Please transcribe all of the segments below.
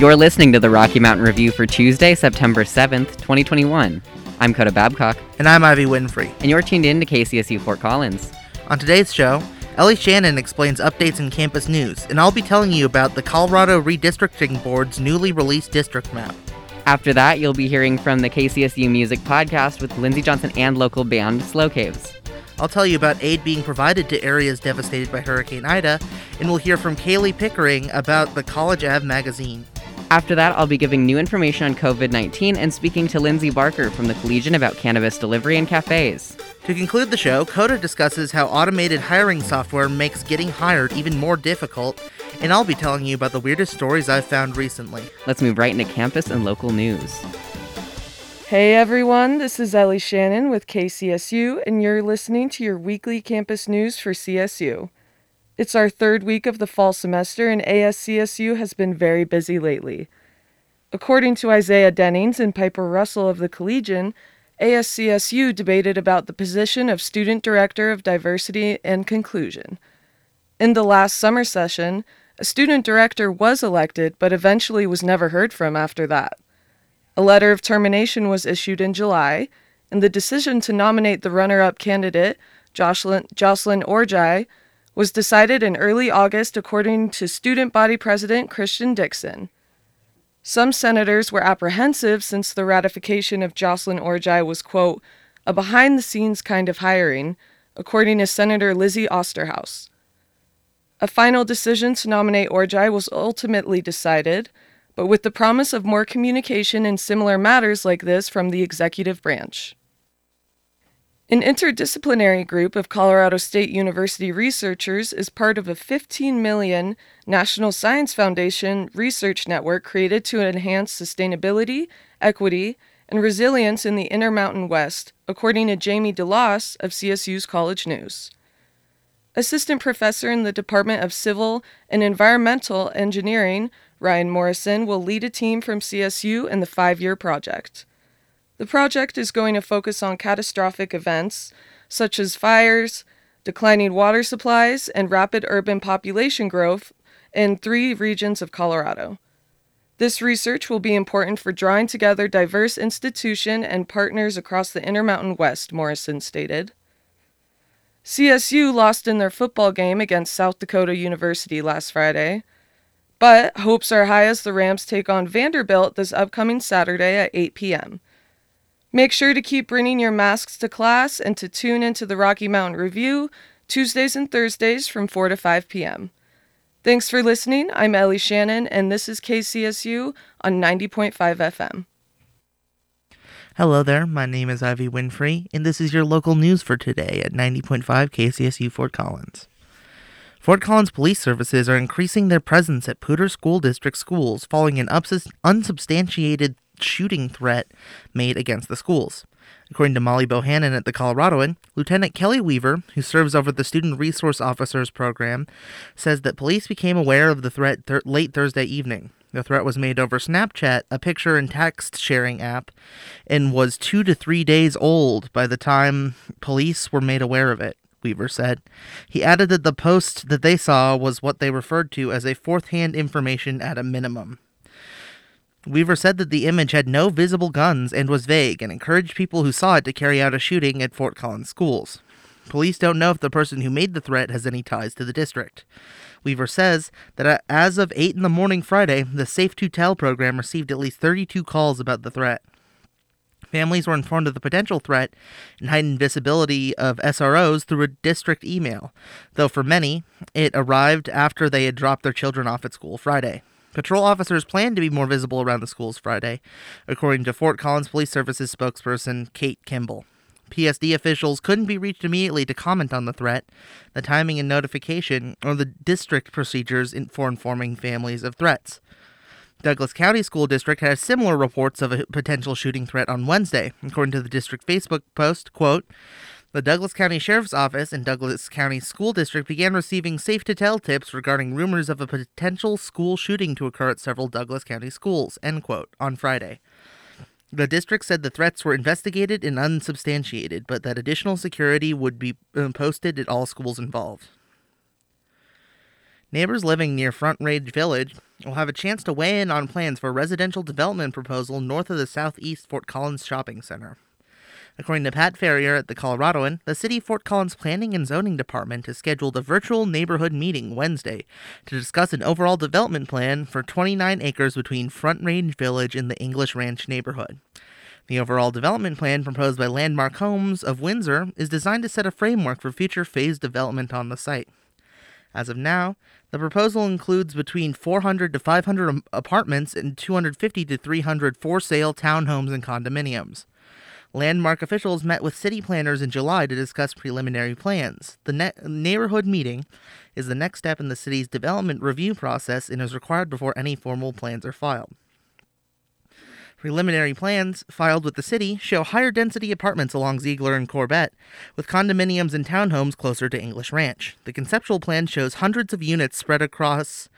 You're listening to the Rocky Mountain Review for Tuesday, September 7th, 2021. I'm Coda Babcock, And I'm Ivy Winfrey. and you're tuned in to KCSU Fort Collins. On today's show, Ellie Shannon explains updates in campus news, and I'll be telling you about the Colorado Redistricting Board's newly released district map. After that, you'll be hearing from the KCSU Music Podcast with Lindsey Johnson and local band Slow Caves. I'll tell you about aid being provided to areas devastated by Hurricane Ida, and we'll hear from Kaylee Pickering about the College Ave magazine. After that, I'll be giving new information on COVID 19 and speaking to Lindsay Barker from the Collegian about cannabis delivery and cafes. To conclude the show, Coda discusses how automated hiring software makes getting hired even more difficult, and I'll be telling you about the weirdest stories I've found recently. Let's move right into campus and local news. Hey everyone, this is Ellie Shannon with KCSU, and you're listening to your weekly campus news for CSU. It's our third week of the fall semester, and ASCSU has been very busy lately. According to Isaiah Dennings and Piper Russell of the Collegian, ASCSU debated about the position of Student Director of Diversity and Inclusion. In the last summer session, a student director was elected, but eventually was never heard from after that. A letter of termination was issued in July, and the decision to nominate the runner up candidate, Jocelyn, Jocelyn Orjai, was decided in early August according to student body president Christian Dixon. Some senators were apprehensive since the ratification of Jocelyn Orjai was, quote, a behind the scenes kind of hiring, according to Senator Lizzie Osterhaus. A final decision to nominate Orjai was ultimately decided, but with the promise of more communication in similar matters like this from the executive branch. An interdisciplinary group of Colorado State University researchers is part of a 15 million National Science Foundation research network created to enhance sustainability, equity, and resilience in the Intermountain West, according to Jamie DeLoss of CSU's College News. Assistant professor in the Department of Civil and Environmental Engineering, Ryan Morrison, will lead a team from CSU in the five year project. The project is going to focus on catastrophic events such as fires, declining water supplies, and rapid urban population growth in three regions of Colorado. This research will be important for drawing together diverse institution and partners across the Intermountain West, Morrison stated. CSU lost in their football game against South Dakota University last Friday, but hopes are high as the Rams take on Vanderbilt this upcoming Saturday at 8 p.m. Make sure to keep bringing your masks to class and to tune into the Rocky Mountain Review Tuesdays and Thursdays from 4 to 5 p.m. Thanks for listening. I'm Ellie Shannon, and this is KCSU on 90.5 FM. Hello there, my name is Ivy Winfrey, and this is your local news for today at 90.5 KCSU Fort Collins. Fort Collins Police Services are increasing their presence at Poudre School District schools following an ubs- unsubstantiated shooting threat made against the schools. According to Molly Bohannon at the Coloradoan, Lieutenant Kelly Weaver, who serves over the Student Resource Officers Program, says that police became aware of the threat th- late Thursday evening. The threat was made over Snapchat, a picture and text sharing app, and was two to three days old by the time police were made aware of it. Weaver said. He added that the post that they saw was what they referred to as a fourth hand information at a minimum. Weaver said that the image had no visible guns and was vague and encouraged people who saw it to carry out a shooting at Fort Collins schools. Police don't know if the person who made the threat has any ties to the district. Weaver says that as of 8 in the morning Friday, the Safe to Tell program received at least 32 calls about the threat. Families were informed of the potential threat and heightened visibility of SROs through a district email, though for many, it arrived after they had dropped their children off at school Friday. Patrol officers plan to be more visible around the schools Friday, according to Fort Collins Police Services spokesperson Kate Kimball. PSD officials couldn't be reached immediately to comment on the threat, the timing and notification, or the district procedures for informing families of threats. Douglas County School District had similar reports of a potential shooting threat on Wednesday. According to the district Facebook post, quote, the Douglas County Sheriff's Office and Douglas County School District began receiving safe to tell tips regarding rumors of a potential school shooting to occur at several Douglas County schools, end quote, on Friday. The district said the threats were investigated and unsubstantiated, but that additional security would be uh, posted at all schools involved. Neighbors living near Front Range Village will have a chance to weigh in on plans for a residential development proposal north of the southeast Fort Collins Shopping Center. According to Pat Ferrier at the Coloradoan, the City Fort Collins Planning and Zoning Department has scheduled a virtual neighborhood meeting Wednesday to discuss an overall development plan for 29 acres between Front Range Village and the English Ranch neighborhood. The overall development plan proposed by Landmark Homes of Windsor is designed to set a framework for future phased development on the site. As of now, the proposal includes between 400 to 500 apartments and 250 to 300 for sale townhomes and condominiums. Landmark officials met with city planners in July to discuss preliminary plans. The ne- neighborhood meeting is the next step in the city's development review process and is required before any formal plans are filed. Preliminary plans filed with the city show higher density apartments along Ziegler and Corbett, with condominiums and townhomes closer to English Ranch. The conceptual plan shows hundreds of units spread across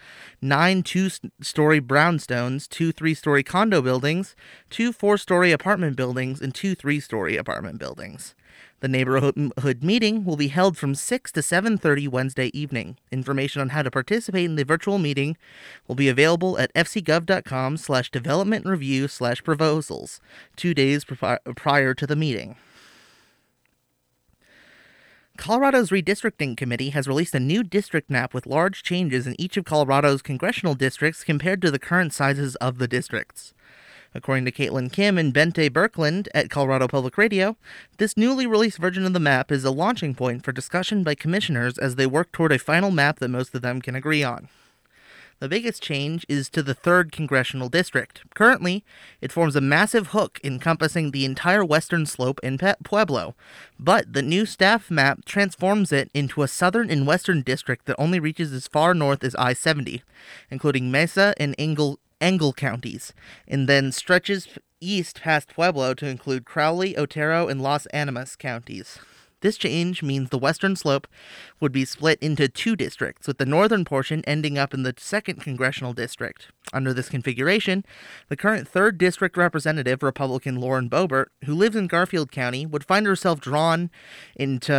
nine two story brownstones, two three story condo buildings, two four story apartment buildings, and two three story apartment buildings. The neighborhood meeting will be held from 6 to 7:30 Wednesday evening. Information on how to participate in the virtual meeting will be available at fcgov.com/developmentreview/proposals 2 days prior to the meeting. Colorado's Redistricting Committee has released a new district map with large changes in each of Colorado's congressional districts compared to the current sizes of the districts. According to Caitlyn Kim and Bente Birkeland at Colorado Public Radio, this newly released version of the map is a launching point for discussion by commissioners as they work toward a final map that most of them can agree on. The biggest change is to the 3rd Congressional District. Currently, it forms a massive hook encompassing the entire western slope in Pe- Pueblo, but the new staff map transforms it into a southern and western district that only reaches as far north as I 70, including Mesa and Eagle, Eagle counties, and then stretches east past Pueblo to include Crowley, Otero, and Las Animas counties. This change means the western slope would be split into two districts, with the northern portion ending up in the 2nd Congressional District. Under this configuration, the current 3rd District representative, Republican Lauren Boebert, who lives in Garfield County, would find herself drawn into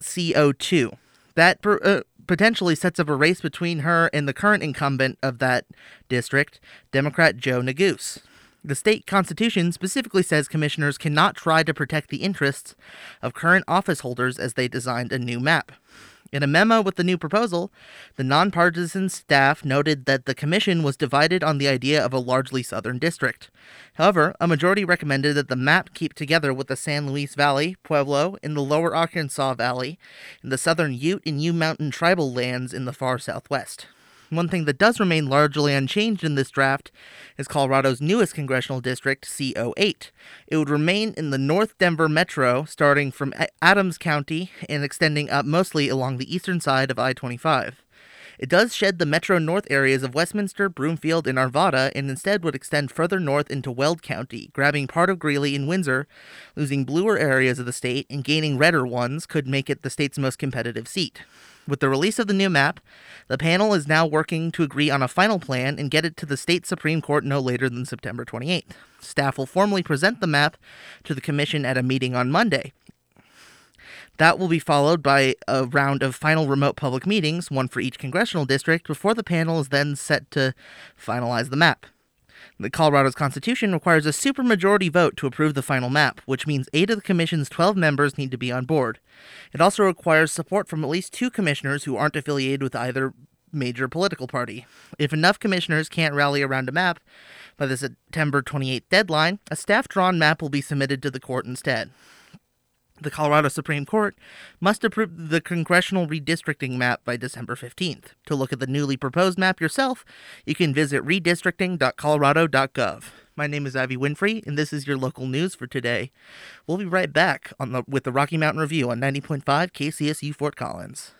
CO2. That per, uh, potentially sets up a race between her and the current incumbent of that district, Democrat Joe Neguse. The state constitution specifically says commissioners cannot try to protect the interests of current office holders as they designed a new map. In a memo with the new proposal, the nonpartisan staff noted that the commission was divided on the idea of a largely southern district. However, a majority recommended that the map keep together with the San Luis Valley, Pueblo, in the lower Arkansas Valley, and the southern Ute and Ute Mountain tribal lands in the far southwest. One thing that does remain largely unchanged in this draft is Colorado's newest congressional district, CO8. It would remain in the North Denver metro, starting from Adams County and extending up mostly along the eastern side of I 25. It does shed the metro north areas of Westminster, Broomfield, and Arvada, and instead would extend further north into Weld County, grabbing part of Greeley and Windsor, losing bluer areas of the state and gaining redder ones could make it the state's most competitive seat. With the release of the new map, the panel is now working to agree on a final plan and get it to the state Supreme Court no later than September 28th. Staff will formally present the map to the Commission at a meeting on Monday. That will be followed by a round of final remote public meetings, one for each congressional district, before the panel is then set to finalize the map. The Colorado's constitution requires a supermajority vote to approve the final map, which means eight of the commission's 12 members need to be on board. It also requires support from at least two commissioners who aren't affiliated with either major political party. If enough commissioners can't rally around a map by the September 28th deadline, a staff drawn map will be submitted to the court instead. The Colorado Supreme Court must approve the congressional redistricting map by December 15th. To look at the newly proposed map yourself, you can visit redistricting.colorado.gov. My name is Ivy Winfrey, and this is your local news for today. We'll be right back the, with the Rocky Mountain Review on 90.5 KCSU Fort Collins.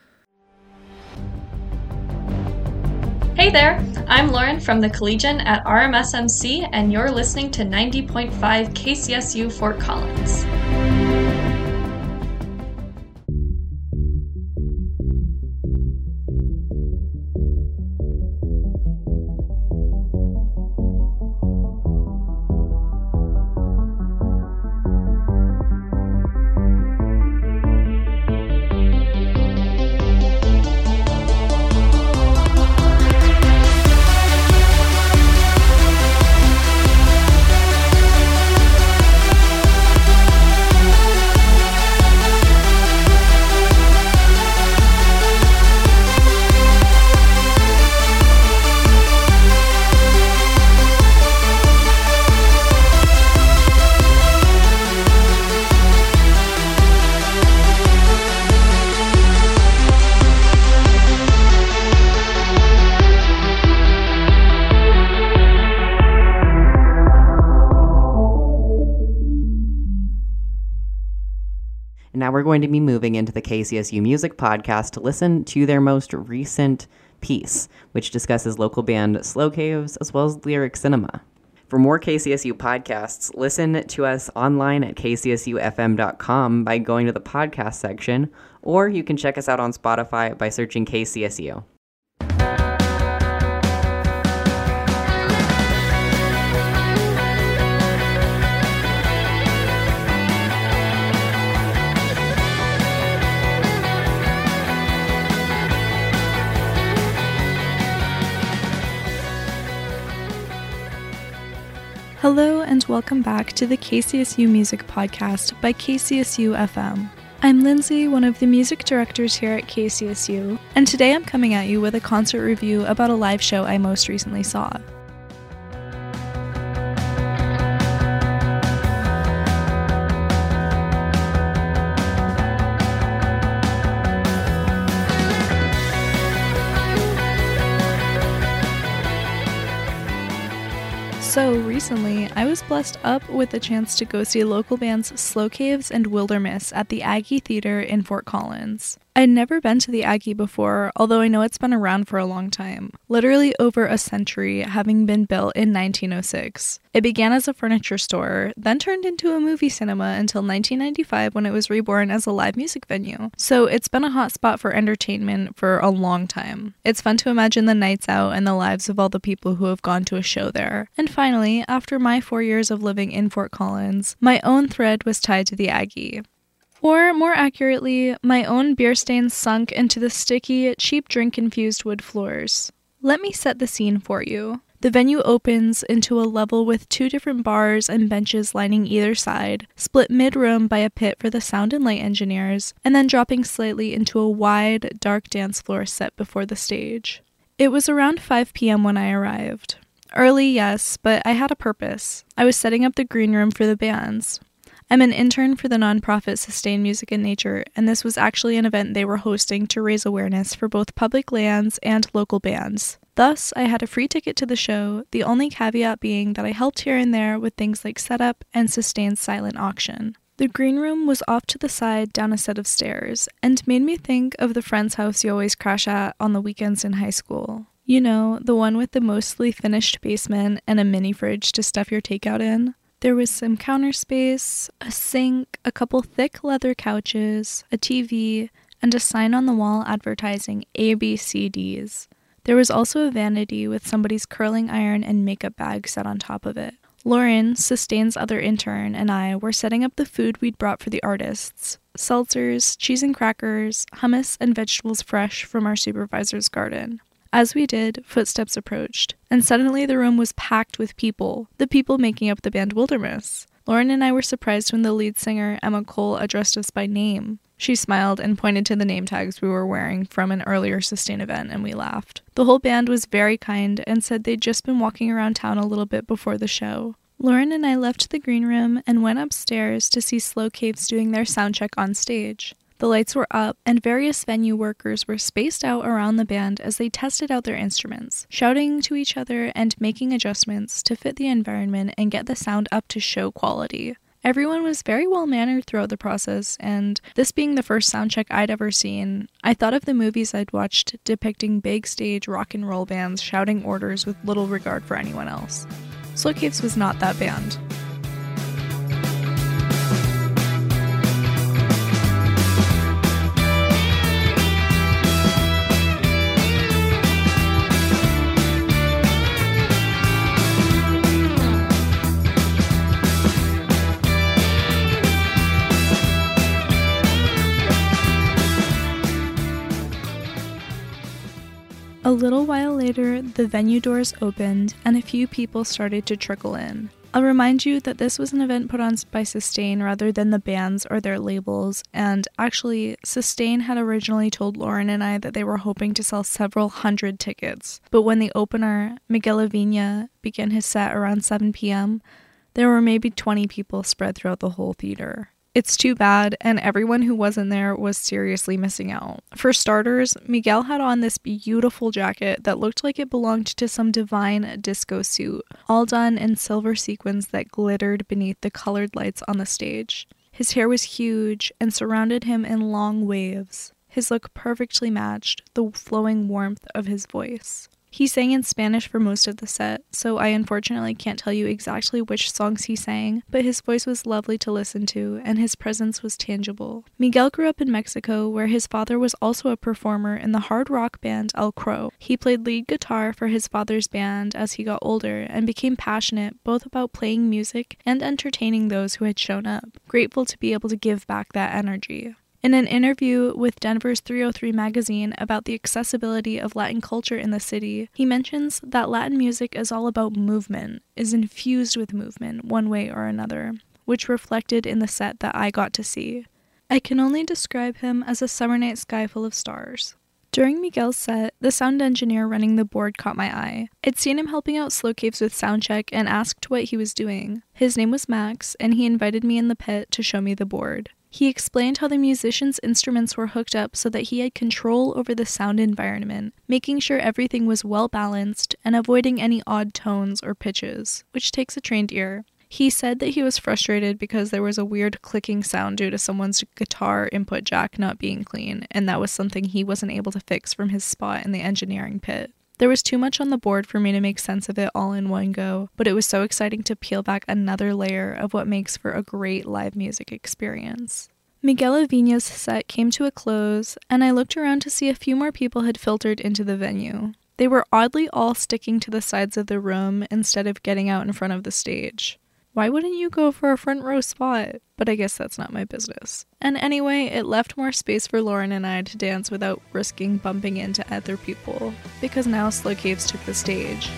Hey there, I'm Lauren from the Collegian at RMSMC, and you're listening to 90.5 KCSU Fort Collins. We're going to be moving into the KCSU Music Podcast to listen to their most recent piece, which discusses local band Slow Caves as well as lyric cinema. For more KCSU podcasts, listen to us online at kcsufm.com by going to the podcast section, or you can check us out on Spotify by searching KCSU. Hello, and welcome back to the KCSU Music Podcast by KCSU FM. I'm Lindsay, one of the music directors here at KCSU, and today I'm coming at you with a concert review about a live show I most recently saw. So, recently, I was blessed up with the chance to go see local bands Slow Caves and Wilderness at the Aggie Theater in Fort Collins. I'd never been to the Aggie before, although I know it's been around for a long time, literally over a century, having been built in 1906. It began as a furniture store, then turned into a movie cinema until 1995 when it was reborn as a live music venue. So it's been a hot spot for entertainment for a long time. It's fun to imagine the nights out and the lives of all the people who have gone to a show there. And finally, after my four years of living in Fort Collins, my own thread was tied to the Aggie. Or, more accurately, my own beer stains sunk into the sticky, cheap drink infused wood floors. Let me set the scene for you. The venue opens into a level with two different bars and benches lining either side, split mid room by a pit for the sound and light engineers, and then dropping slightly into a wide, dark dance floor set before the stage. It was around 5 p.m. when I arrived. Early, yes, but I had a purpose. I was setting up the green room for the bands. I'm an intern for the nonprofit Sustain Music and Nature, and this was actually an event they were hosting to raise awareness for both public lands and local bands. Thus, I had a free ticket to the show, the only caveat being that I helped here and there with things like setup and Sustain's silent auction. The green room was off to the side down a set of stairs, and made me think of the friend's house you always crash at on the weekends in high school. You know, the one with the mostly finished basement and a mini fridge to stuff your takeout in. There was some counter space, a sink, a couple thick leather couches, a TV, and a sign on the wall advertising ABCDs. There was also a vanity with somebody's curling iron and makeup bag set on top of it. Lauren, Sustain's other intern, and I were setting up the food we'd brought for the artists seltzers, cheese and crackers, hummus, and vegetables fresh from our supervisor's garden. As we did, footsteps approached, and suddenly the room was packed with people, the people making up the band Wilderness. Lauren and I were surprised when the lead singer, Emma Cole, addressed us by name. She smiled and pointed to the name tags we were wearing from an earlier Sustain event, and we laughed. The whole band was very kind and said they'd just been walking around town a little bit before the show. Lauren and I left the green room and went upstairs to see Slow Caves doing their sound check on stage. The lights were up, and various venue workers were spaced out around the band as they tested out their instruments, shouting to each other and making adjustments to fit the environment and get the sound up to show quality. Everyone was very well mannered throughout the process, and this being the first soundcheck I'd ever seen, I thought of the movies I'd watched depicting big stage rock and roll bands shouting orders with little regard for anyone else. Slow Caves was not that band. A little while later, the venue doors opened and a few people started to trickle in. I'll remind you that this was an event put on by Sustain rather than the bands or their labels, and actually, Sustain had originally told Lauren and I that they were hoping to sell several hundred tickets. But when the opener, Miguel Avina, began his set around 7 p.m., there were maybe 20 people spread throughout the whole theater. It's too bad, and everyone who wasn't there was seriously missing out. For starters, Miguel had on this beautiful jacket that looked like it belonged to some divine disco suit, all done in silver sequins that glittered beneath the colored lights on the stage. His hair was huge and surrounded him in long waves. His look perfectly matched the flowing warmth of his voice. He sang in Spanish for most of the set, so I unfortunately can't tell you exactly which songs he sang, but his voice was lovely to listen to, and his presence was tangible. Miguel grew up in Mexico, where his father was also a performer in the hard rock band El Crow. He played lead guitar for his father's band as he got older and became passionate both about playing music and entertaining those who had shown up, grateful to be able to give back that energy. In an interview with Denver's 303 magazine about the accessibility of Latin culture in the city, he mentions that Latin music is all about movement, is infused with movement one way or another, which reflected in the set that I got to see. I can only describe him as a summer night sky full of stars. During Miguel's set, the sound engineer running the board caught my eye. I'd seen him helping out Slow Caves with soundcheck and asked what he was doing. His name was Max, and he invited me in the pit to show me the board. He explained how the musicians' instruments were hooked up so that he had control over the sound environment, making sure everything was well balanced and avoiding any odd tones or pitches, which takes a trained ear. He said that he was frustrated because there was a weird clicking sound due to someone's guitar input jack not being clean, and that was something he wasn't able to fix from his spot in the engineering pit. There was too much on the board for me to make sense of it all in one go, but it was so exciting to peel back another layer of what makes for a great live music experience. Miguel Avina's set came to a close, and I looked around to see a few more people had filtered into the venue. They were oddly all sticking to the sides of the room instead of getting out in front of the stage. Why wouldn't you go for a front row spot? But I guess that's not my business. And anyway, it left more space for Lauren and I to dance without risking bumping into other people, because now Slow Caves took the stage.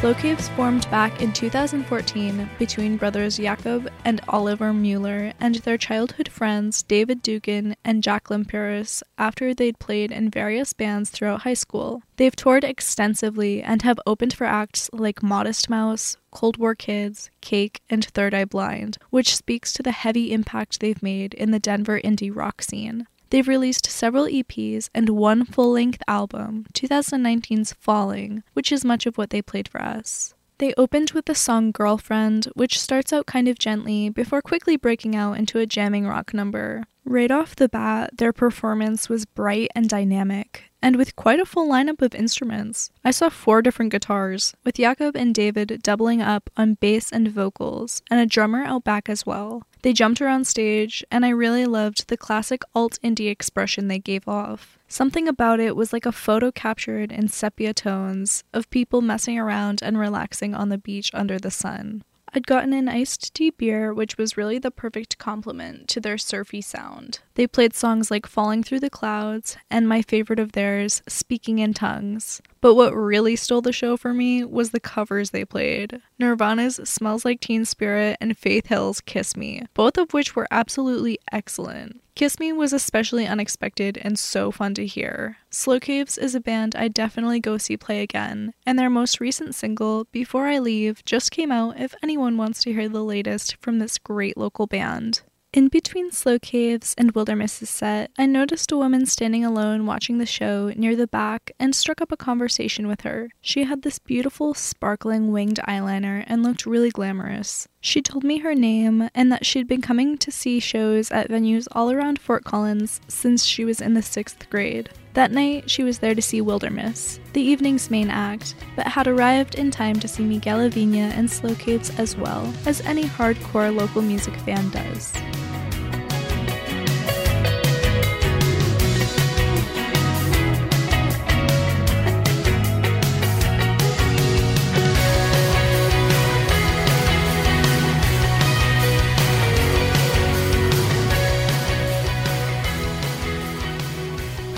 Slow Caves formed back in 2014 between brothers Jakob and Oliver Mueller and their childhood friends David Dugan and Jacqueline Paris after they'd played in various bands throughout high school. They've toured extensively and have opened for acts like Modest Mouse, Cold War Kids, Cake, and Third Eye Blind, which speaks to the heavy impact they've made in the Denver indie rock scene. They've released several EPs and one full length album, 2019's Falling, which is much of what they played for us. They opened with the song Girlfriend, which starts out kind of gently before quickly breaking out into a jamming rock number. Right off the bat, their performance was bright and dynamic, and with quite a full lineup of instruments. I saw four different guitars, with Jakob and David doubling up on bass and vocals, and a drummer out back as well. They jumped around stage, and I really loved the classic alt indie expression they gave off. Something about it was like a photo captured in sepia tones of people messing around and relaxing on the beach under the sun. I'd gotten an iced tea beer, which was really the perfect complement to their surfy sound. They played songs like Falling Through the Clouds and my favorite of theirs, Speaking in Tongues. But what really stole the show for me was the covers they played Nirvana's Smells Like Teen Spirit and Faith Hill's Kiss Me, both of which were absolutely excellent. Kiss Me was especially unexpected and so fun to hear. Slow Caves is a band I'd definitely go see play again, and their most recent single, Before I Leave, just came out if anyone wants to hear the latest from this great local band. In between Slow Caves and Wilderness's set, I noticed a woman standing alone watching the show near the back and struck up a conversation with her. She had this beautiful, sparkling winged eyeliner and looked really glamorous. She told me her name and that she'd been coming to see shows at venues all around Fort Collins since she was in the sixth grade. That night, she was there to see Wilderness, the evening's main act, but had arrived in time to see Miguel Avina and Slow as well, as any hardcore local music fan does.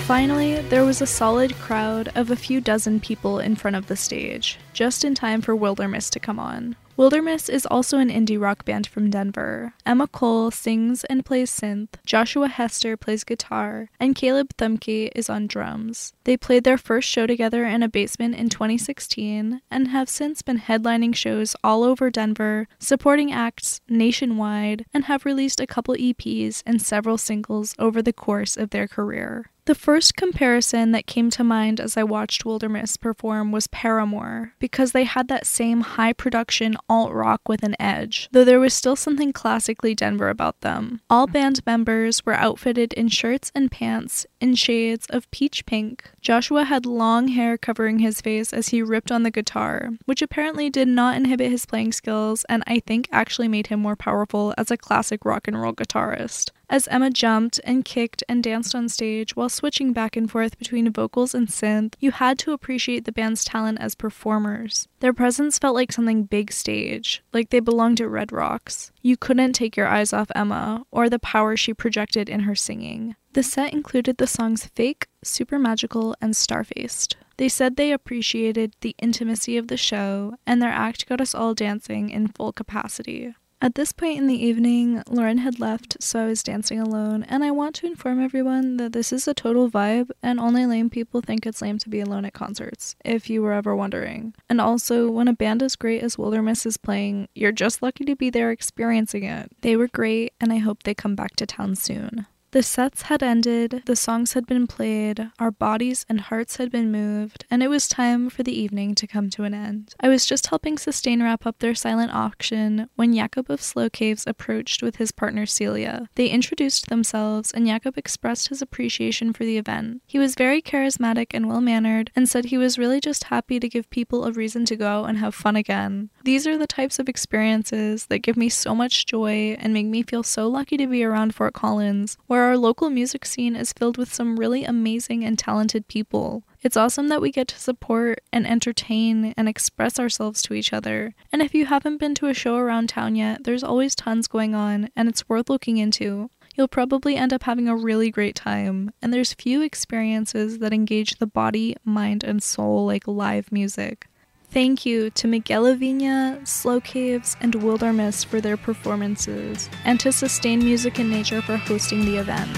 Finally, there was a solid crowd of a few dozen people in front of the stage, just in time for Wilderness to come on. Wilderness is also an indie rock band from Denver. Emma Cole sings and plays synth, Joshua Hester plays guitar, and Caleb Thumke is on drums. They played their first show together in a basement in 2016 and have since been headlining shows all over Denver, supporting acts nationwide, and have released a couple EPs and several singles over the course of their career. The first comparison that came to mind as I watched Wilderness perform was Paramore, because they had that same high production alt rock with an edge, though there was still something classically Denver about them. All band members were outfitted in shirts and pants in shades of peach pink. Joshua had long hair covering his face as he ripped on the guitar, which apparently did not inhibit his playing skills and I think actually made him more powerful as a classic rock and roll guitarist as Emma jumped and kicked and danced on stage while switching back and forth between vocals and synth, you had to appreciate the band's talent as performers. Their presence felt like something big stage, like they belonged at Red Rocks. You couldn't take your eyes off Emma or the power she projected in her singing. The set included the songs Fake, Super Magical, and Starfaced. They said they appreciated the intimacy of the show, and their act got us all dancing in full capacity. At this point in the evening, Lauren had left, so I was dancing alone, and I want to inform everyone that this is a total vibe, and only lame people think it's lame to be alone at concerts, if you were ever wondering. And also, when a band as great as Wilderness is playing, you're just lucky to be there experiencing it. They were great, and I hope they come back to town soon. The sets had ended, the songs had been played, our bodies and hearts had been moved, and it was time for the evening to come to an end. I was just helping Sustain wrap up their silent auction when Jakob of Slow Caves approached with his partner Celia. They introduced themselves, and Jakob expressed his appreciation for the event. He was very charismatic and well mannered, and said he was really just happy to give people a reason to go and have fun again. These are the types of experiences that give me so much joy and make me feel so lucky to be around Fort Collins, where our local music scene is filled with some really amazing and talented people. It's awesome that we get to support and entertain and express ourselves to each other. And if you haven't been to a show around town yet, there's always tons going on, and it's worth looking into. You'll probably end up having a really great time, and there's few experiences that engage the body, mind, and soul like live music. Thank you to Miguel Avina, Slow Caves, and Wilderness for their performances, and to Sustain Music and Nature for hosting the event.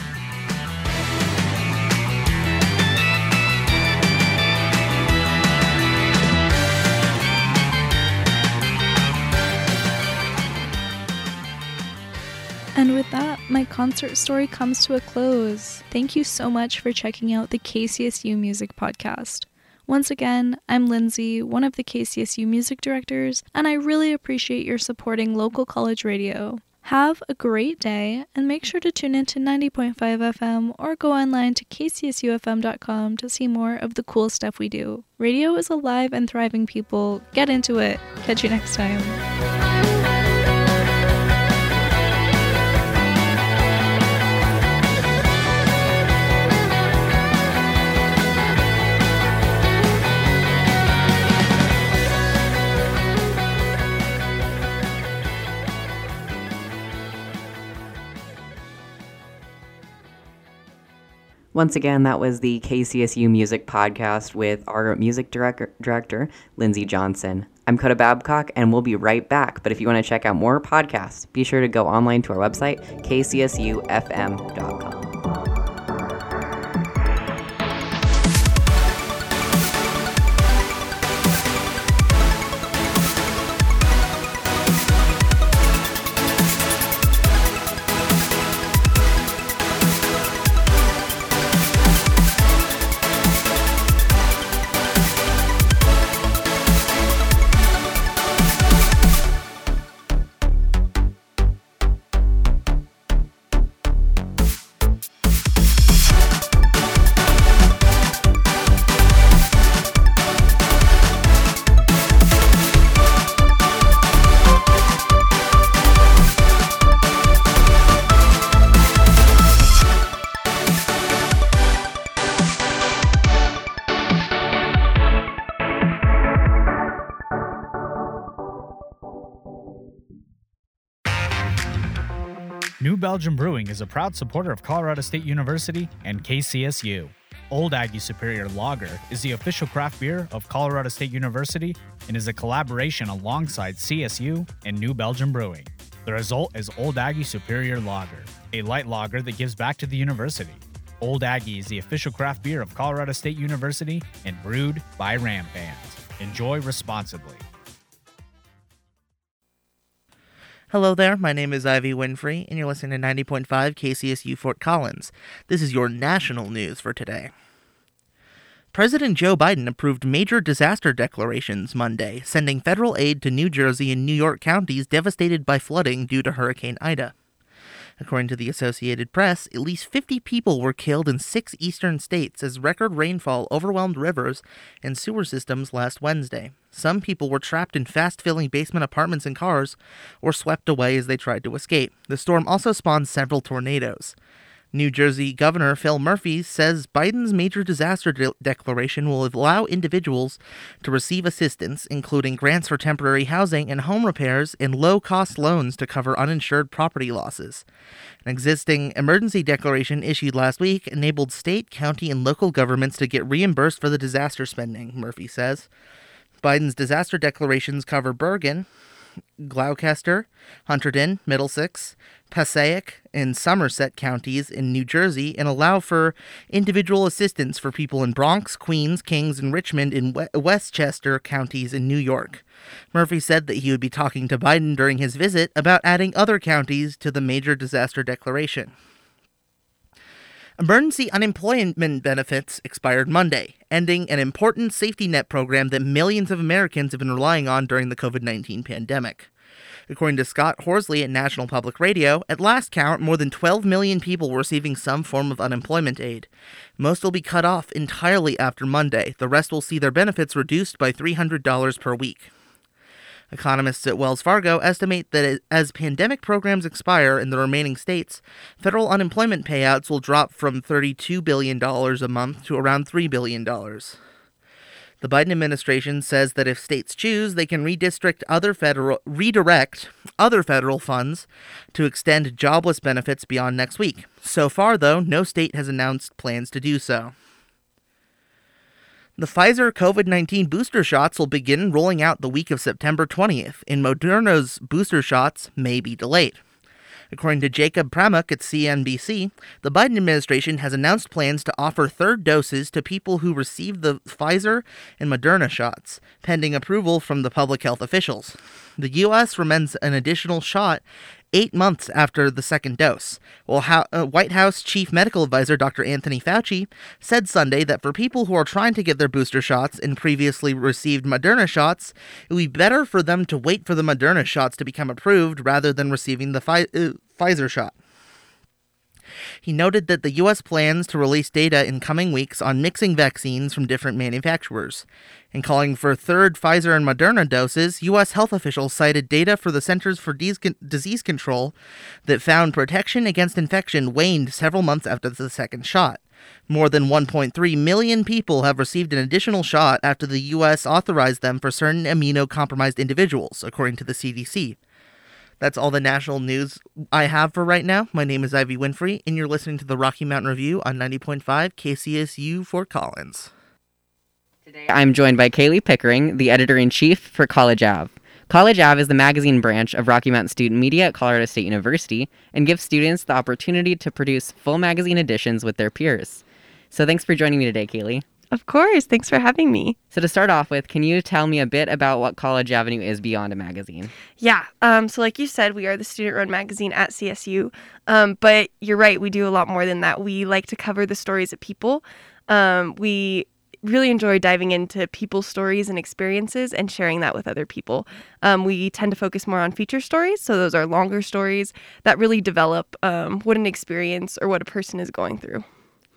And with that, my concert story comes to a close. Thank you so much for checking out the KCSU Music Podcast. Once again, I'm Lindsay, one of the KCSU music directors, and I really appreciate your supporting local college radio. Have a great day and make sure to tune in to 90.5 FM or go online to kcsufm.com to see more of the cool stuff we do. Radio is alive and thriving, people. Get into it. Catch you next time. Once again, that was the KCSU Music Podcast with our music director, director Lindsay Johnson. I'm Coda Babcock, and we'll be right back. But if you want to check out more podcasts, be sure to go online to our website, kcsufm.com. is a proud supporter of Colorado State University and KCSU. Old Aggie Superior Lager is the official craft beer of Colorado State University and is a collaboration alongside CSU and New Belgium Brewing. The result is Old Aggie Superior Lager, a light lager that gives back to the university. Old Aggie is the official craft beer of Colorado State University and brewed by Ram fans. Enjoy responsibly. Hello there, my name is Ivy Winfrey, and you're listening to 90.5 KCSU Fort Collins. This is your national news for today. President Joe Biden approved major disaster declarations Monday, sending federal aid to New Jersey and New York counties devastated by flooding due to Hurricane Ida. According to the Associated Press, at least 50 people were killed in six eastern states as record rainfall overwhelmed rivers and sewer systems last Wednesday. Some people were trapped in fast filling basement apartments and cars or swept away as they tried to escape. The storm also spawned several tornadoes. New Jersey Governor Phil Murphy says Biden's major disaster de- declaration will allow individuals to receive assistance, including grants for temporary housing and home repairs and low cost loans to cover uninsured property losses. An existing emergency declaration issued last week enabled state, county, and local governments to get reimbursed for the disaster spending, Murphy says. Biden's disaster declarations cover Bergen, Gloucester, Hunterdon, Middlesex, Passaic, and Somerset counties in New Jersey and allow for individual assistance for people in Bronx, Queens, Kings, and Richmond in Westchester counties in New York. Murphy said that he would be talking to Biden during his visit about adding other counties to the major disaster declaration. Emergency unemployment benefits expired Monday, ending an important safety net program that millions of Americans have been relying on during the COVID 19 pandemic. According to Scott Horsley at National Public Radio, at last count, more than 12 million people were receiving some form of unemployment aid. Most will be cut off entirely after Monday. The rest will see their benefits reduced by $300 per week. Economists at Wells Fargo estimate that as pandemic programs expire in the remaining states, federal unemployment payouts will drop from $32 billion a month to around $3 billion. The Biden administration says that if states choose, they can redistrict other federal redirect other federal funds to extend jobless benefits beyond next week. So far though, no state has announced plans to do so. The Pfizer COVID 19 booster shots will begin rolling out the week of September 20th, and Moderna's booster shots may be delayed. According to Jacob Pramuk at CNBC, the Biden administration has announced plans to offer third doses to people who received the Pfizer and Moderna shots, pending approval from the public health officials. The U.S. recommends an additional shot eight months after the second dose. Well, uh, White House Chief Medical Advisor Dr. Anthony Fauci said Sunday that for people who are trying to get their booster shots and previously received Moderna shots, it would be better for them to wait for the Moderna shots to become approved rather than receiving the uh, Pfizer shot. He noted that the U.S. plans to release data in coming weeks on mixing vaccines from different manufacturers. In calling for third Pfizer and Moderna doses, U.S. health officials cited data for the Centers for Disease Control that found protection against infection waned several months after the second shot. More than 1.3 million people have received an additional shot after the U.S. authorized them for certain immunocompromised individuals, according to the CDC. That's all the national news I have for right now. My name is Ivy Winfrey, and you're listening to the Rocky Mountain Review on 90.5 KCSU Fort Collins. Today I'm joined by Kaylee Pickering, the editor in chief for College Ave. College Ave is the magazine branch of Rocky Mountain Student Media at Colorado State University and gives students the opportunity to produce full magazine editions with their peers. So thanks for joining me today, Kaylee. Of course. Thanks for having me. So, to start off with, can you tell me a bit about what College Avenue is beyond a magazine? Yeah. Um, so, like you said, we are the student run magazine at CSU. Um, but you're right, we do a lot more than that. We like to cover the stories of people. Um, we really enjoy diving into people's stories and experiences and sharing that with other people. Um, we tend to focus more on feature stories. So, those are longer stories that really develop um, what an experience or what a person is going through.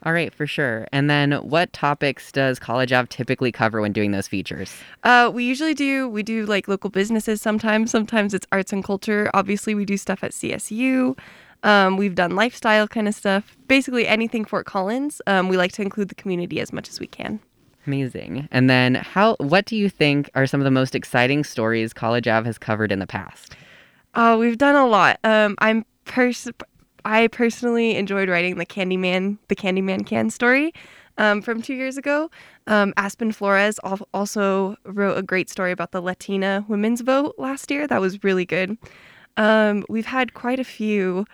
All right, for sure. And then what topics does College Ave typically cover when doing those features? Uh, we usually do, we do like local businesses sometimes. Sometimes it's arts and culture. Obviously, we do stuff at CSU. Um, we've done lifestyle kind of stuff. Basically, anything Fort Collins. Um, we like to include the community as much as we can. Amazing. And then, how? What do you think are some of the most exciting stories College Ave has covered in the past? Uh, we've done a lot. Um, I'm pers- I personally enjoyed writing the Candyman, the Candyman can story. um, from two years ago. Um, Aspen Flores al- also wrote a great story about the Latina women's vote last year. That was really good. Um, we've had quite a few.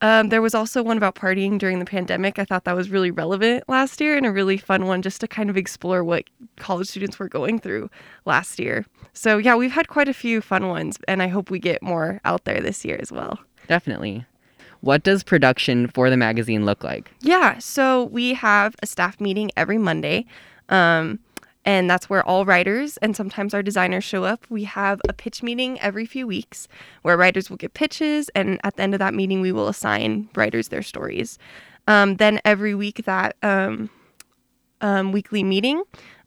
Um, there was also one about partying during the pandemic. I thought that was really relevant last year and a really fun one just to kind of explore what college students were going through last year. So, yeah, we've had quite a few fun ones, and I hope we get more out there this year as well. Definitely. What does production for the magazine look like? Yeah, so we have a staff meeting every Monday. Um, and that's where all writers and sometimes our designers show up. We have a pitch meeting every few weeks where writers will get pitches, and at the end of that meeting, we will assign writers their stories. Um, then every week, that um, um, weekly meeting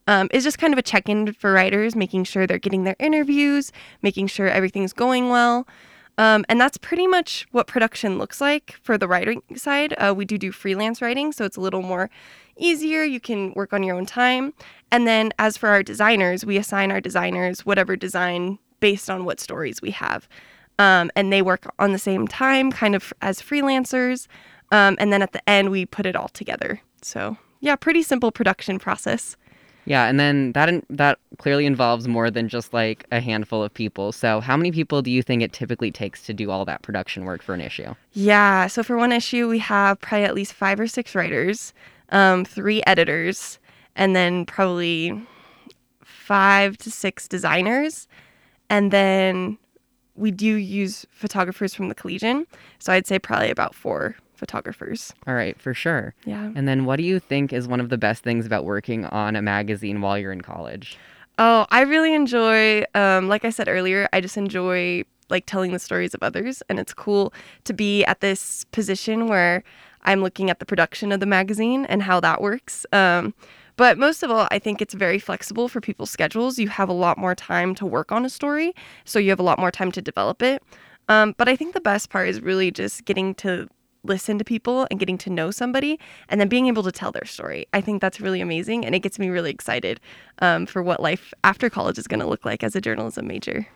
um, is just kind of a check in for writers, making sure they're getting their interviews, making sure everything's going well. Um, and that's pretty much what production looks like for the writing side. Uh, we do do freelance writing, so it's a little more easier. You can work on your own time. And then as for our designers, we assign our designers whatever design based on what stories we have. Um, and they work on the same time, kind of as freelancers. Um, and then at the end, we put it all together. So, yeah, pretty simple production process. Yeah, and then that in, that clearly involves more than just like a handful of people. So, how many people do you think it typically takes to do all that production work for an issue? Yeah, so for one issue, we have probably at least five or six writers, um, three editors, and then probably five to six designers. And then we do use photographers from the Collegian. So I'd say probably about four photographers. All right, for sure. Yeah. And then what do you think is one of the best things about working on a magazine while you're in college? Oh, I really enjoy, um, like I said earlier, I just enjoy like telling the stories of others. And it's cool to be at this position where I'm looking at the production of the magazine and how that works. Um, but most of all, I think it's very flexible for people's schedules. You have a lot more time to work on a story, so you have a lot more time to develop it. Um, but I think the best part is really just getting to listen to people and getting to know somebody and then being able to tell their story. I think that's really amazing and it gets me really excited um, for what life after college is going to look like as a journalism major.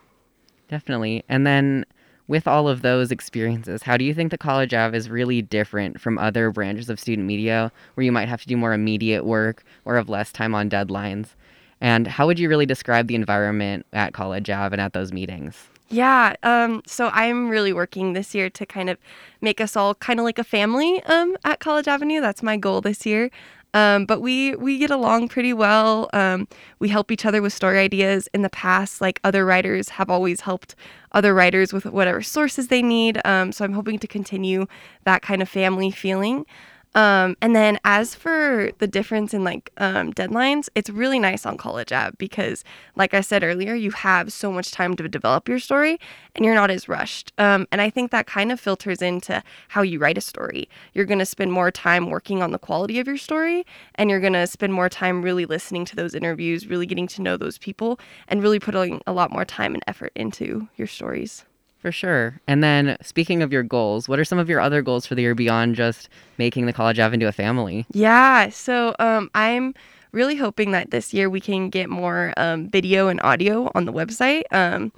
Definitely. And then with all of those experiences, how do you think the College Ave is really different from other branches of student media where you might have to do more immediate work or have less time on deadlines? And how would you really describe the environment at College Ave and at those meetings? Yeah, um, so I'm really working this year to kind of make us all kind of like a family um, at College Avenue. That's my goal this year. Um, but we we get along pretty well. Um, we help each other with story ideas. In the past, like other writers have always helped other writers with whatever sources they need. Um, so I'm hoping to continue that kind of family feeling. Um, and then as for the difference in like um, deadlines, it's really nice on College Ave because, like I said earlier, you have so much time to develop your story and you're not as rushed. Um, and I think that kind of filters into how you write a story. You're going to spend more time working on the quality of your story and you're going to spend more time really listening to those interviews, really getting to know those people, and really putting a lot more time and effort into your stories. For sure. And then speaking of your goals, what are some of your other goals for the year beyond just making the College Ave into a family? Yeah. So um, I'm really hoping that this year we can get more um, video and audio on the website. Um,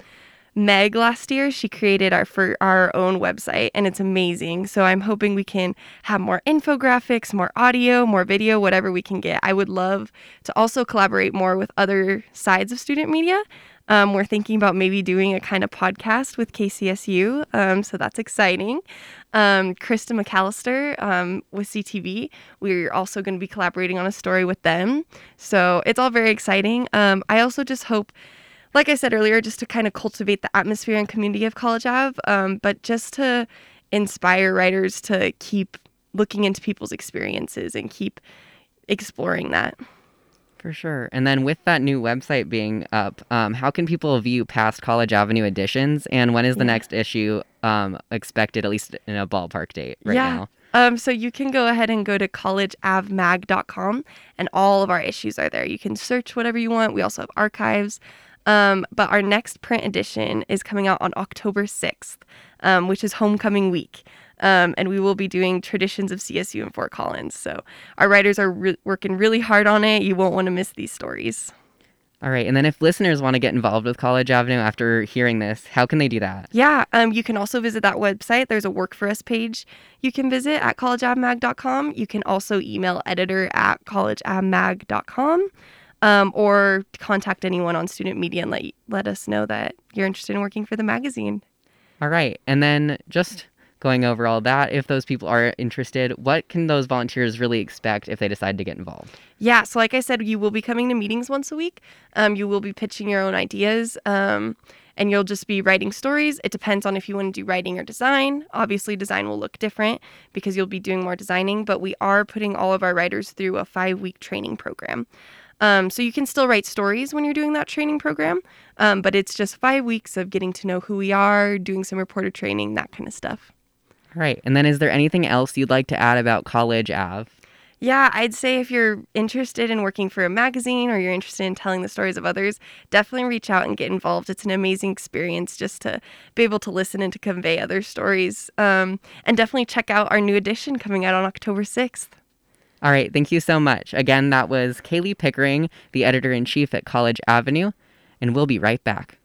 Meg last year, she created our for our own website and it's amazing. So I'm hoping we can have more infographics, more audio, more video, whatever we can get. I would love to also collaborate more with other sides of student media. Um, we're thinking about maybe doing a kind of podcast with KCSU, um, so that's exciting. Um, Krista McAllister um, with CTV, we're also going to be collaborating on a story with them. So it's all very exciting. Um, I also just hope, like I said earlier, just to kind of cultivate the atmosphere and community of College Ave, um, but just to inspire writers to keep looking into people's experiences and keep exploring that. For sure. And then with that new website being up, um, how can people view past College Avenue editions? And when is the Yeah. next issue um, expected, at least in a ballpark date right yeah. now? Um, so you can go ahead and go to collegeavmag.com and all of our issues are there. You can search whatever you want. We also have archives. Um, but our next print edition is coming out on October 6th, um, which is homecoming week. Um, and we will be doing traditions of CSU in Fort Collins. So our writers are re- working really hard on it. You won't want to miss these stories. All right. And then if listeners want to get involved with College Avenue after hearing this, how can they do that? Yeah, um, you can also visit that website. There's a work for us page you can visit at collegeavmag.com. You can also email editor at collegeavmag.com um, or contact anyone on student media and let, let us know that you're interested in working for the magazine. All right. And then just going over all that, if those people are interested, what can those volunteers really expect if they decide to get involved? Yeah, so like I said, you will be coming to meetings once a week. Um, you will be pitching your own ideas. Um, and you'll just be writing stories. It depends on if you want to do writing or design. Obviously, design will look different because you'll be doing more designing, but we are putting all of our writers through a five week training program. Um, so you can still write stories when you're doing that training program, um, but it's just five weeks of getting to know who we are, doing some reporter training, that kind of stuff. All right. And then is there anything else you'd like to add about College Ave? Yeah, I'd say if you're interested in working for a magazine or you're interested in telling the stories of others, definitely reach out and get involved. It's an amazing experience just to be able to listen and to convey other stories. Um, and definitely check out our new edition coming out on October 6th. All right, thank you so much. Again, that was Kaylee Pickering, the editor in chief at College Avenue, and we'll be right back.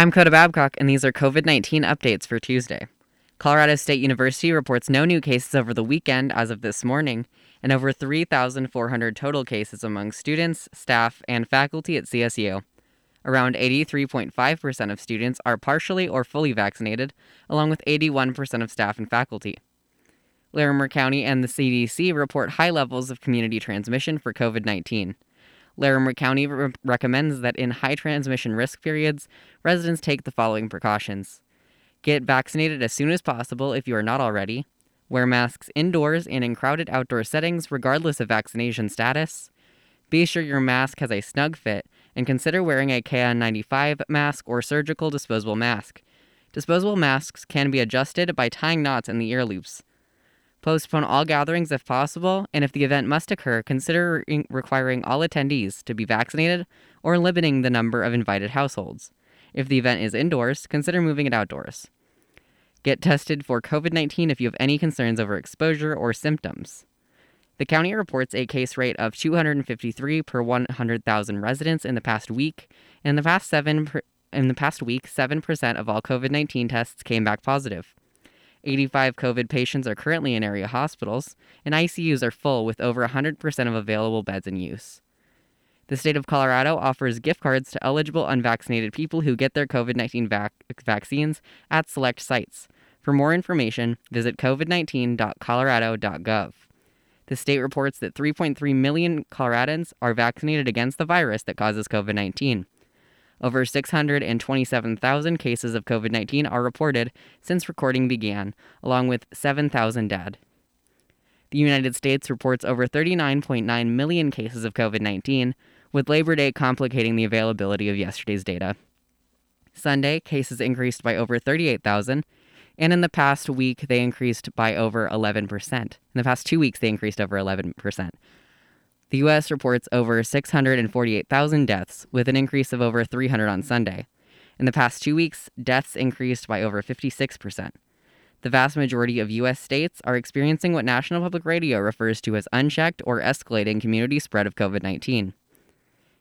I'm Coda Babcock, and these are COVID 19 updates for Tuesday. Colorado State University reports no new cases over the weekend as of this morning, and over 3,400 total cases among students, staff, and faculty at CSU. Around 83.5% of students are partially or fully vaccinated, along with 81% of staff and faculty. Larimer County and the CDC report high levels of community transmission for COVID 19. Larimer County re- recommends that in high transmission risk periods, residents take the following precautions get vaccinated as soon as possible if you are not already, wear masks indoors and in crowded outdoor settings regardless of vaccination status, be sure your mask has a snug fit, and consider wearing a KN95 mask or surgical disposable mask. Disposable masks can be adjusted by tying knots in the ear loops. Postpone all gatherings if possible, and if the event must occur, consider re- requiring all attendees to be vaccinated or limiting the number of invited households. If the event is indoors, consider moving it outdoors. Get tested for COVID 19 if you have any concerns over exposure or symptoms. The county reports a case rate of 253 per 100,000 residents in the past week. In the past seven per, in the past week, 7% of all COVID-19 tests came back positive. 85 COVID patients are currently in area hospitals, and ICUs are full with over 100% of available beds in use. The state of Colorado offers gift cards to eligible unvaccinated people who get their COVID 19 vac- vaccines at select sites. For more information, visit covid19.colorado.gov. The state reports that 3.3 million Coloradans are vaccinated against the virus that causes COVID 19. Over 627,000 cases of COVID 19 are reported since recording began, along with 7,000 dead. The United States reports over 39.9 million cases of COVID 19, with Labor Day complicating the availability of yesterday's data. Sunday, cases increased by over 38,000, and in the past week, they increased by over 11%. In the past two weeks, they increased over 11%. The U.S. reports over 648,000 deaths, with an increase of over 300 on Sunday. In the past two weeks, deaths increased by over 56%. The vast majority of U.S. states are experiencing what National Public Radio refers to as unchecked or escalating community spread of COVID 19.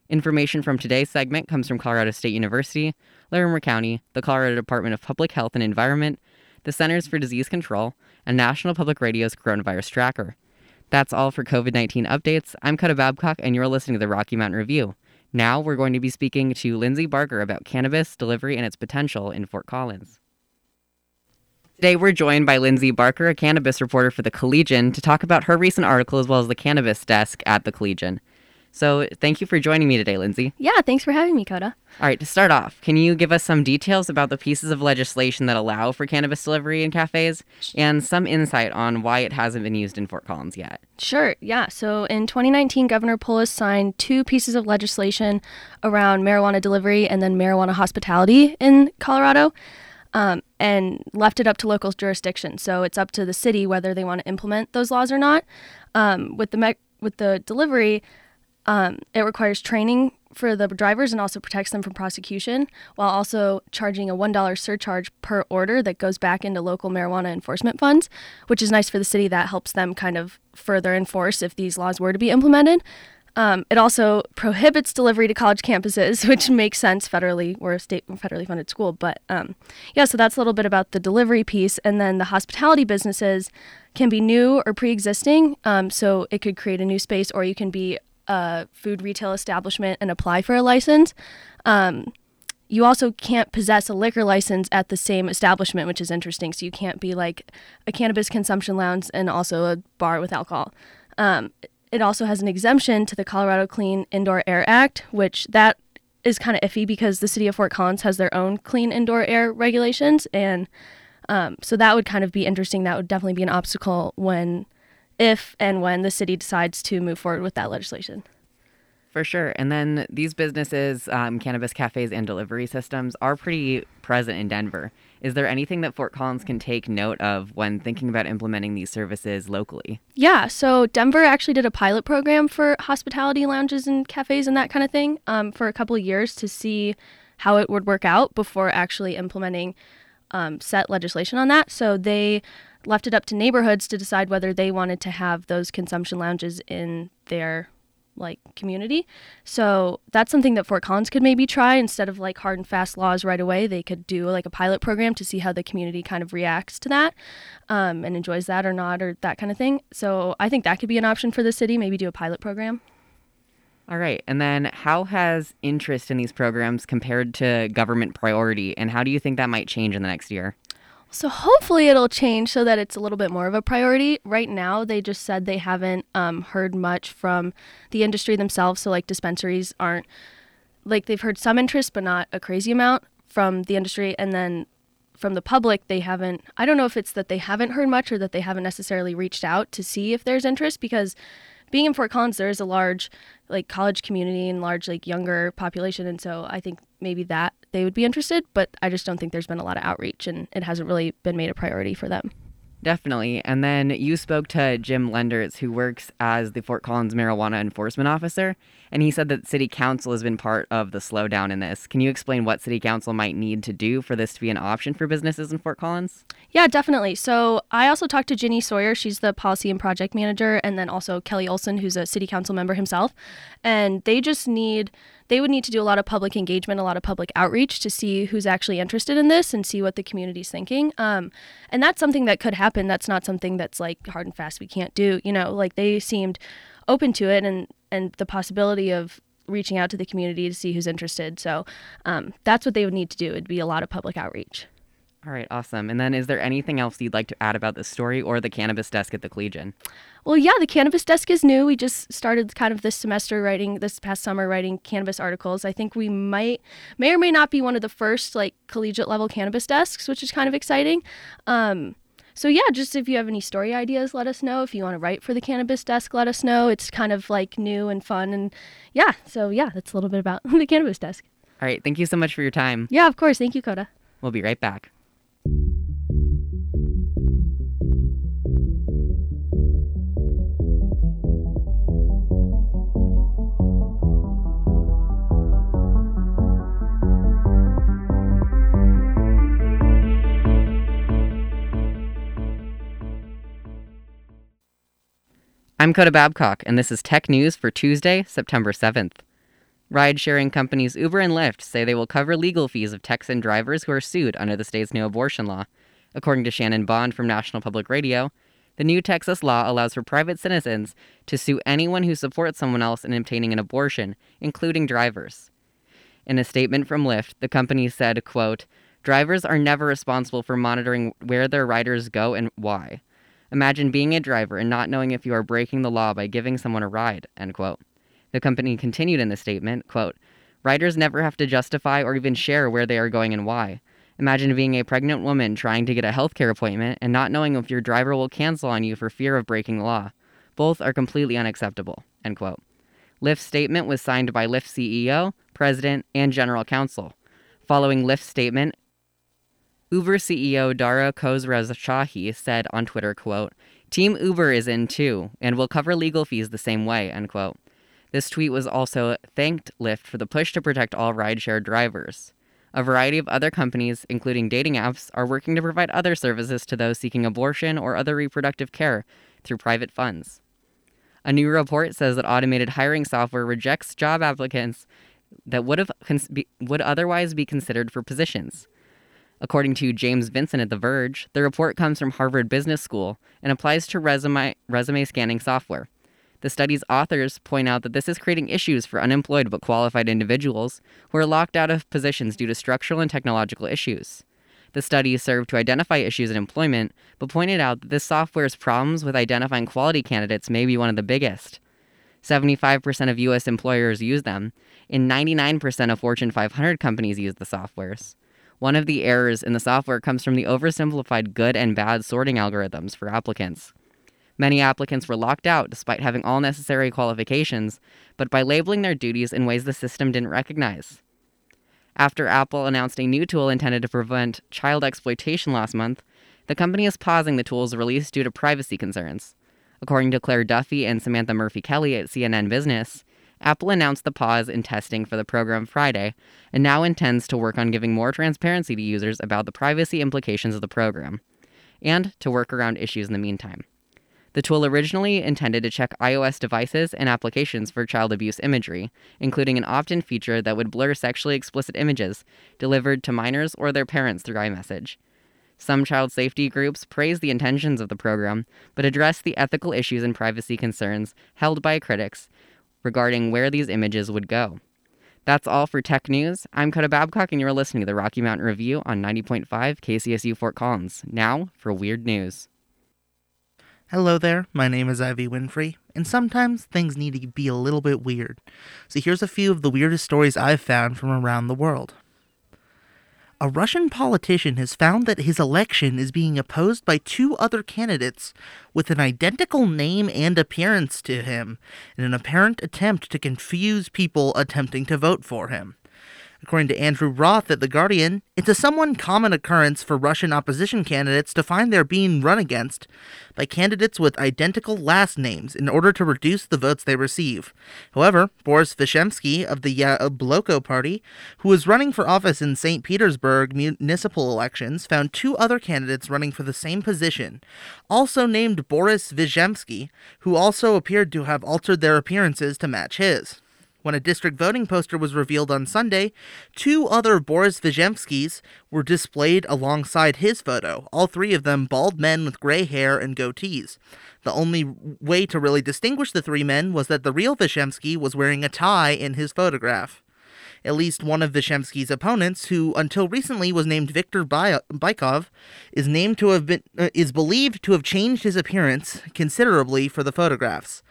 Information from today's segment comes from Colorado State University, Larimer County, the Colorado Department of Public Health and Environment, the Centers for Disease Control, and National Public Radio's Coronavirus Tracker. That's all for COVID 19 updates. I'm Coda Babcock, and you're listening to the Rocky Mountain Review. Now we're going to be speaking to Lindsay Barker about cannabis delivery and its potential in Fort Collins. Today we're joined by Lindsay Barker, a cannabis reporter for the Collegian, to talk about her recent article as well as the cannabis desk at the Collegian. So thank you for joining me today, Lindsay. Yeah, thanks for having me, Coda. All right, to start off, can you give us some details about the pieces of legislation that allow for cannabis delivery in cafes and some insight on why it hasn't been used in Fort Collins yet? Sure, yeah. So in 2019, Governor Polis signed two pieces of legislation around marijuana delivery and then marijuana hospitality in Colorado. Um, and left it up to local jurisdiction. So it's up to the city whether they want to implement those laws or not. Um, with the me- with the delivery, um, it requires training for the drivers and also protects them from prosecution while also charging a $1 surcharge per order that goes back into local marijuana enforcement funds, which is nice for the city. That helps them kind of further enforce if these laws were to be implemented. Um, it also prohibits delivery to college campuses, which makes sense federally. We're a state federally funded school, but um, yeah. So that's a little bit about the delivery piece, and then the hospitality businesses can be new or pre-existing. Um, so it could create a new space, or you can be a food retail establishment and apply for a license. Um, you also can't possess a liquor license at the same establishment, which is interesting. So you can't be like a cannabis consumption lounge and also a bar with alcohol. Um, it also has an exemption to the Colorado Clean Indoor Air Act, which that is kind of iffy because the city of Fort Collins has their own clean indoor air regulations, and um, so that would kind of be interesting. That would definitely be an obstacle when, if and when the city decides to move forward with that legislation. For sure. And then these businesses, um, cannabis cafes, and delivery systems are pretty present in Denver. Is there anything that Fort Collins can take note of when thinking about implementing these services locally? Yeah, so Denver actually did a pilot program for hospitality lounges and cafes and that kind of thing um, for a couple of years to see how it would work out before actually implementing um, set legislation on that. So they left it up to neighborhoods to decide whether they wanted to have those consumption lounges in their like community. So that's something that Fort Collins could maybe try instead of like hard and fast laws right away. They could do like a pilot program to see how the community kind of reacts to that um, and enjoys that or not or that kind of thing. So I think that could be an option for the city. Maybe do a pilot program. All right. And then how has interest in these programs compared to government priority, and how do you think that might change in the next year? So hopefully it'll change so that it's a little bit more of a priority. Right now, they just said they haven't um, heard much from the industry themselves. So like dispensaries aren't like they've heard some interest, but not a crazy amount from the industry. And then from the public, they haven't. I don't know if it's that they haven't heard much or that they haven't necessarily reached out to see if there's interest because being in Fort Collins, there is a large like college community and large like younger population, and so I think maybe that they would be interested. But I just don't think there's been a lot of outreach, and it hasn't really been made a priority for them. Definitely. And then you spoke to Jim Lenders, who works as the Fort Collins marijuana enforcement officer, and he said that City Council has been part of the slowdown in this. Can you explain what City Council might need to do for this to be an option for businesses in Fort Collins? Yeah, definitely. So I also talked to Ginny Sawyer. She's the policy and project manager, and then also Kelly Ohlson, who's a City Council member himself. And they just need they would need to do a lot of public engagement, a lot of public outreach to see who's actually interested in this and see what the community's thinking. Um, and that's something that could happen. That's not something that's like hard and fast we can't do. You know, like they seemed open to it and and the possibility of reaching out to the community to see who's interested. So um, that's what they would need to do. It'd be a lot of public outreach. All right, awesome. And then is there anything else you'd like to add about this story or the cannabis desk at the Collegian? Well, yeah, the cannabis desk is new. We just started kind of this semester writing, this past summer writing cannabis articles. I think we might, may or may not be one of the first like collegiate level cannabis desks, which is kind of exciting. Um, so yeah, just if you have any story ideas, let us know. If you want to write for the cannabis desk, let us know. It's kind of like new and fun, and yeah. So yeah, that's a little bit about the cannabis desk. All right, thank you so much for your time. Yeah, of course. Thank you, Coda. We'll be right back. I'm Coda Babcock, and this is Tech News for Tuesday, September 7th. Ride sharing companies Uber and Lyft say they will cover legal fees of Texan drivers who are sued under the state's new abortion law. According to Shannon Bond from National Public Radio, the new Texas law allows for private citizens to sue anyone who supports someone else in obtaining an abortion, including drivers. In a statement from Lyft, the company said, quote, Drivers are never responsible for monitoring where their riders go and why. Imagine being a driver and not knowing if you are breaking the law by giving someone a ride, end quote. The company continued in the statement, quote, Riders never have to justify or even share where they are going and why. Imagine being a pregnant woman trying to get a healthcare appointment and not knowing if your driver will cancel on you for fear of breaking the law. Both are completely unacceptable. End quote. Lyft's statement was signed by Lyft CEO, President, and General Counsel. Following Lyft's statement, Uber CEO Dara Khosrowshahi said on Twitter, quote, Team Uber is in too, and will cover legal fees the same way, end quote. This tweet was also thanked Lyft for the push to protect all rideshare drivers. A variety of other companies, including dating apps, are working to provide other services to those seeking abortion or other reproductive care through private funds. A new report says that automated hiring software rejects job applicants that would have cons- be, would otherwise be considered for positions. According to James Vincent at The Verge, the report comes from Harvard Business School and applies to resume, resume scanning software. The study's authors point out that this is creating issues for unemployed but qualified individuals who are locked out of positions due to structural and technological issues. The study served to identify issues in employment, but pointed out that this software's problems with identifying quality candidates may be one of the biggest. 75% of US employers use them, and 99% of Fortune 500 companies use the softwares. One of the errors in the software comes from the oversimplified good and bad sorting algorithms for applicants. Many applicants were locked out despite having all necessary qualifications, but by labeling their duties in ways the system didn't recognize. After Apple announced a new tool intended to prevent child exploitation last month, the company is pausing the tool's release due to privacy concerns. According to Claire Duffy and Samantha Murphy Kelly at CNN Business, Apple announced the pause in testing for the program Friday and now intends to work on giving more transparency to users about the privacy implications of the program, and to work around issues in the meantime. The tool originally intended to check iOS devices and applications for child abuse imagery, including an opt in feature that would blur sexually explicit images delivered to minors or their parents through iMessage. Some child safety groups praised the intentions of the program, but addressed the ethical issues and privacy concerns held by critics regarding where these images would go. That's all for tech news. I'm Coda Babcock, and you're listening to the Rocky Mountain Review on 90.5 KCSU Fort Collins. Now for weird news. Hello there, my name is Ivy Winfrey, and sometimes things need to be a little bit weird. So here's a few of the weirdest stories I've found from around the world. A Russian politician has found that his election is being opposed by two other candidates with an identical name and appearance to him in an apparent attempt to confuse people attempting to vote for him. According to Andrew Roth at The Guardian, it's a somewhat common occurrence for Russian opposition candidates to find they're being run against by candidates with identical last names in order to reduce the votes they receive. However, Boris Vishemsky of the Yabloko Party, who was running for office in St. Petersburg municipal elections, found two other candidates running for the same position, also named Boris Vizhemsky, who also appeared to have altered their appearances to match his. When a district voting poster was revealed on Sunday, two other Boris Vizhemskys were displayed alongside his photo, all three of them bald men with gray hair and goatees. The only way to really distinguish the three men was that the real Vizhemsky was wearing a tie in his photograph. At least one of Vishemsky's opponents, who until recently was named Viktor Bykov, is named to have been uh, is believed to have changed his appearance considerably for the photographs.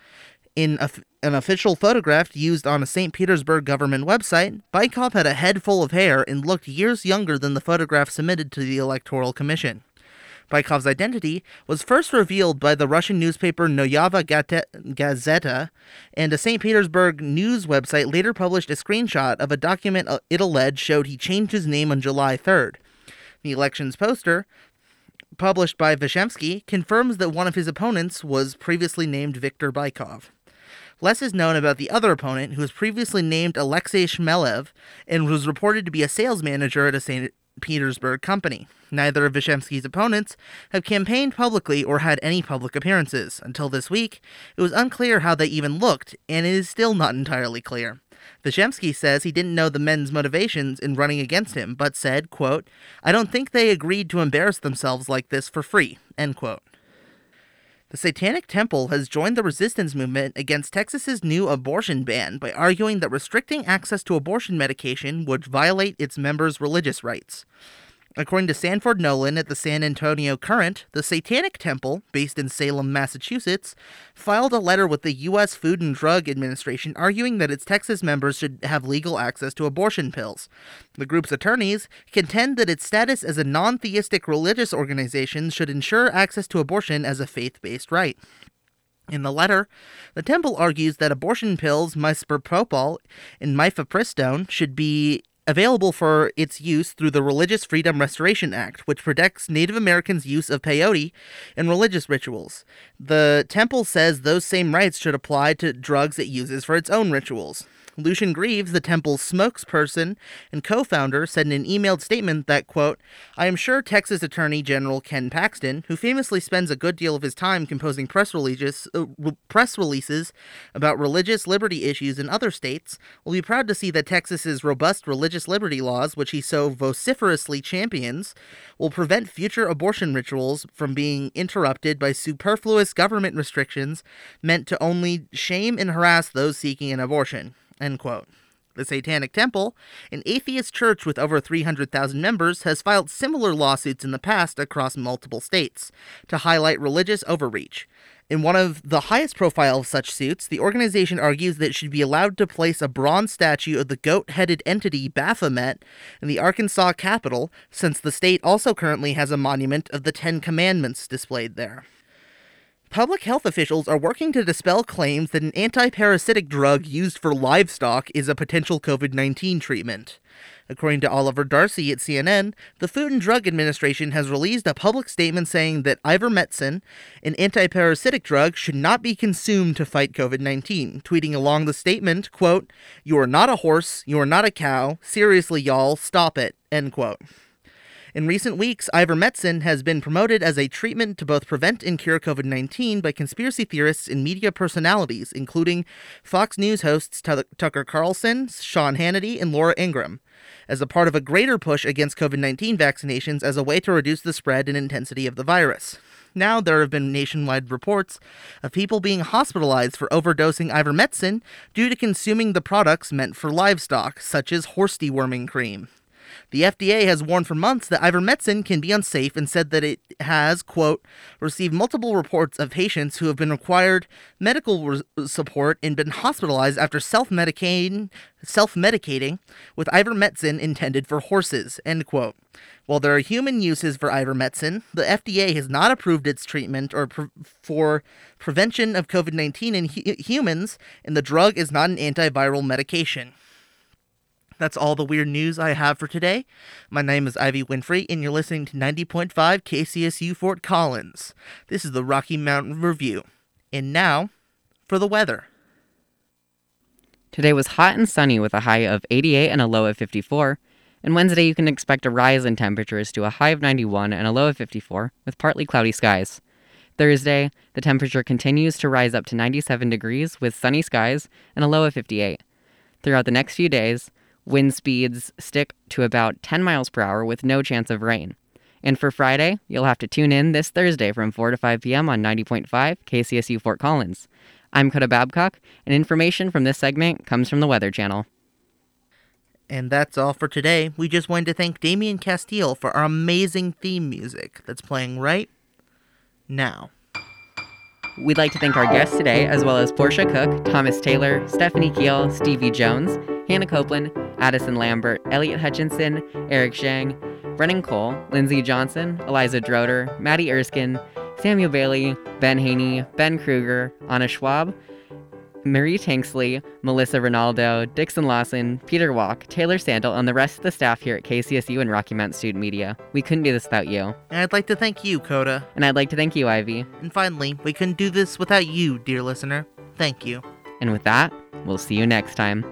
In a, an official photograph used on a St. Petersburg government website, Bykov had a head full of hair and looked years younger than the photograph submitted to the Electoral Commission. Bykov's identity was first revealed by the Russian newspaper Novaya Gazeta, and a St. Petersburg news website later published a screenshot of a document uh, it alleged showed he changed his name on July 3rd. The elections poster, published by Vishemsky, confirms that one of his opponents was previously named Viktor Bykov. Less is known about the other opponent, who was previously named Alexei Shmelev and was reported to be a sales manager at a St. Petersburg company. Neither of Vishemsky's opponents have campaigned publicly or had any public appearances. Until this week, it was unclear how they even looked, and it is still not entirely clear. Vishemsky says he didn't know the men's motivations in running against him, but said, quote, I don't think they agreed to embarrass themselves like this for free, end quote. The Satanic Temple has joined the resistance movement against Texas's new abortion ban by arguing that restricting access to abortion medication would violate its members' religious rights. According to Sanford Nowlin at the San Antonio Current, the Satanic Temple, based in Salem, Massachusetts, filed a letter with the U.S. Food and Drug Administration arguing that its Texas members should have legal access to abortion pills. The group's attorneys contend that its status as a non theistic religious organization should ensure access to abortion as a faith based right. In the letter, the temple argues that abortion pills, misoprostol and mifepristone, should be available for its use through the Religious Freedom Restoration Act, which protects Native Americans' use of peyote in religious rituals. The temple says those same rights should apply to drugs it uses for its own rituals. Lucien Greaves, the temple's spokesperson and co-founder, said in an emailed statement that, quote, I am sure Texas Attorney General Ken Paxton, who famously spends a good deal of his time composing press uh, press releases about religious liberty issues in other states, will be proud to see that Texas's robust religious liberty laws, which he so vociferously champions, will prevent future abortion rituals from being interrupted by superfluous government restrictions meant to only shame and harass those seeking an abortion. End quote. The Satanic Temple, an atheist church with over 300,000 members, has filed similar lawsuits in the past across multiple states to highlight religious overreach. In one of the highest profile of such suits, the organization argues that it should be allowed to place a bronze statue of the goat headed entity Baphomet in the Arkansas Capitol, since the state also currently has a monument of the Ten Commandments displayed there. Public health officials are working to dispel claims that an anti-parasitic drug used for livestock is a potential COVID 19 treatment. According to Oliver Darcy at CNN, the Food and Drug Administration has released a public statement saying that ivermectin, an anti-parasitic drug, should not be consumed to fight COVID-19, tweeting along the statement, quote, "You are not a horse, you are not a cow. Seriously, y'all, stop it." End quote. In recent weeks, ivermectin has been promoted as a treatment to both prevent and cure COVID 19 by conspiracy theorists and media personalities, including Fox News hosts Tucker Carlson, Sean Hannity, and Laura Ingraham, as a part of a greater push against COVID 19 vaccinations as a way to reduce the spread and intensity of the virus. Now, there have been nationwide reports of people being hospitalized for overdosing ivermectin due to consuming the products meant for livestock, such as horse deworming cream. The FDA has warned for months that ivermectin can be unsafe and said that it has, quote, received multiple reports of patients who have been required medical re- support and been hospitalized after self-medicating, with ivermectin intended for horses, end quote. While there are human uses for ivermectin, the FDA has not approved its treatment or pre- for prevention of COVID 19 in hu- humans, and the drug is not an antiviral medication. That's all the weird news I have for today. My name is Ivy Winfrey, and you're listening to 90.5 KCSU Fort Collins. This is the Rocky Mountain Review. And now, for the weather. Today was hot and sunny with a high of 88 and a low of 54. And Wednesday, you can expect a rise in temperatures to a high of 91 and a low of 54, with partly cloudy skies. Thursday, the temperature continues to rise up to 97 degrees with sunny skies and a low of 58. Throughout the next few days, Wind speeds stick to about 10 miles per hour with no chance of rain. And for Friday, you'll have to tune in this Thursday from 4 to 5 p.m. on 90.5 KCSU Fort Collins. I'm Coda Babcock, and information from this segment comes from the Weather Channel. And that's all for today. We just wanted to thank Damian Castile for our amazing theme music that's playing right now. We'd like to thank our guests today, as well as Portia Cook, Thomas Taylor, Stephanie Keel, Stevie Jones, Hannah Copeland, Addison Lambert, Elliot Hutchinson, Eric Shang, Brennan Cole, Lindsay Johnson, Eliza Droder, Maddie Erskine, Samuel Bailey, Ben Haney, Ben Kruger, Anna Schwab, Marie Tanksley, Melissa Ronaldo, Dixon Lawson, Peter Walk, Taylor Sandel, and the rest of the staff here at KCSU and Rocky Mountain Student Media. We couldn't do this without you. And I'd like to thank you, Coda. And I'd like to thank you, Ivy. And finally, we couldn't do this without you, dear listener. Thank you. And with that, we'll see you next time.